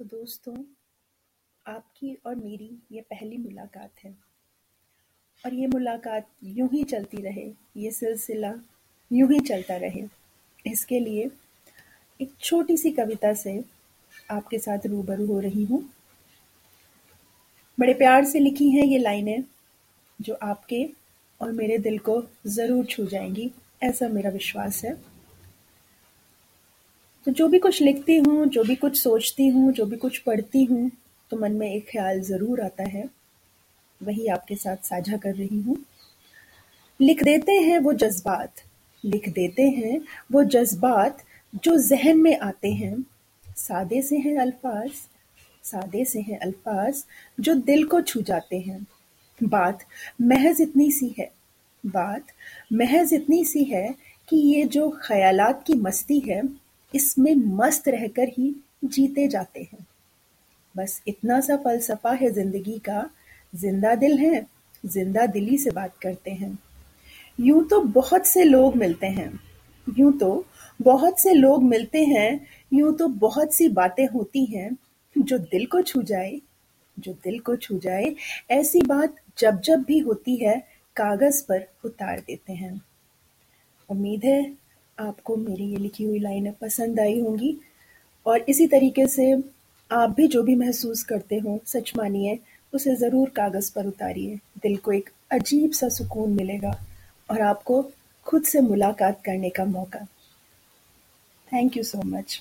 तो दोस्तों, आपकी और मेरी ये पहली मुलाकात है। और ये मुलाकात यूँ ही चलती रहे, ये सिलसिला यूँ ही चलता रहे। इसके लिए एक छोटी सी कविता से आपके साथ रूबरू हो रही हूँ। बड़े प्यार से लिखी हैं ये लाइनें, जो आपके और मेरे दिल को ज़रूर छू जाएँगी, ऐसा मेरा विश्वास है। तो जो भी कुछ लिखती हूँ, जो भी कुछ सोचती हूँ, जो भी कुछ पढ़ती हूँ तो मन में एक ख्याल ज़रूर आता है। वही आपके साथ साझा कर रही हूँ। लिख देते हैं वो जज्बात, लिख देते हैं वो जज्बात जो जहन में आते हैं। सादे से हैं अल्फाज, सादे से हैं अल्फाज जो दिल को छू जाते हैं। बात महज इतनी सी है, बात महज इतनी सी है कि ये जो ख्यालात की मस्ती है इसमें मस्त रहकर ही जीते जाते हैं। बस इतना सा फलसफा है ज़िंदगी का। ज़िंदा दिल है, ज़िंदा दिली से बात करते हैं। यूँ तो बहुत से लोग मिलते हैं। यूँ तो बहुत से लोग मिलते हैं, यूँ तो बहुत सी बातें होती हैं जो दिल को छू जाए। जो दिल को छू जाए, ऐसी बात जब जब भी होती है, कागज़ पर उतार देते हैं। उम्मीद है आपको मेरी ये लिखी हुई लाइनें पसंद आई होंगी। और इसी तरीके से आप भी जो भी महसूस करते हो, सच मानिए, उसे ज़रूर कागज़ पर उतारिए। दिल को एक अजीब सा सुकून मिलेगा और आपको खुद से मुलाकात करने का मौका। Thank you so much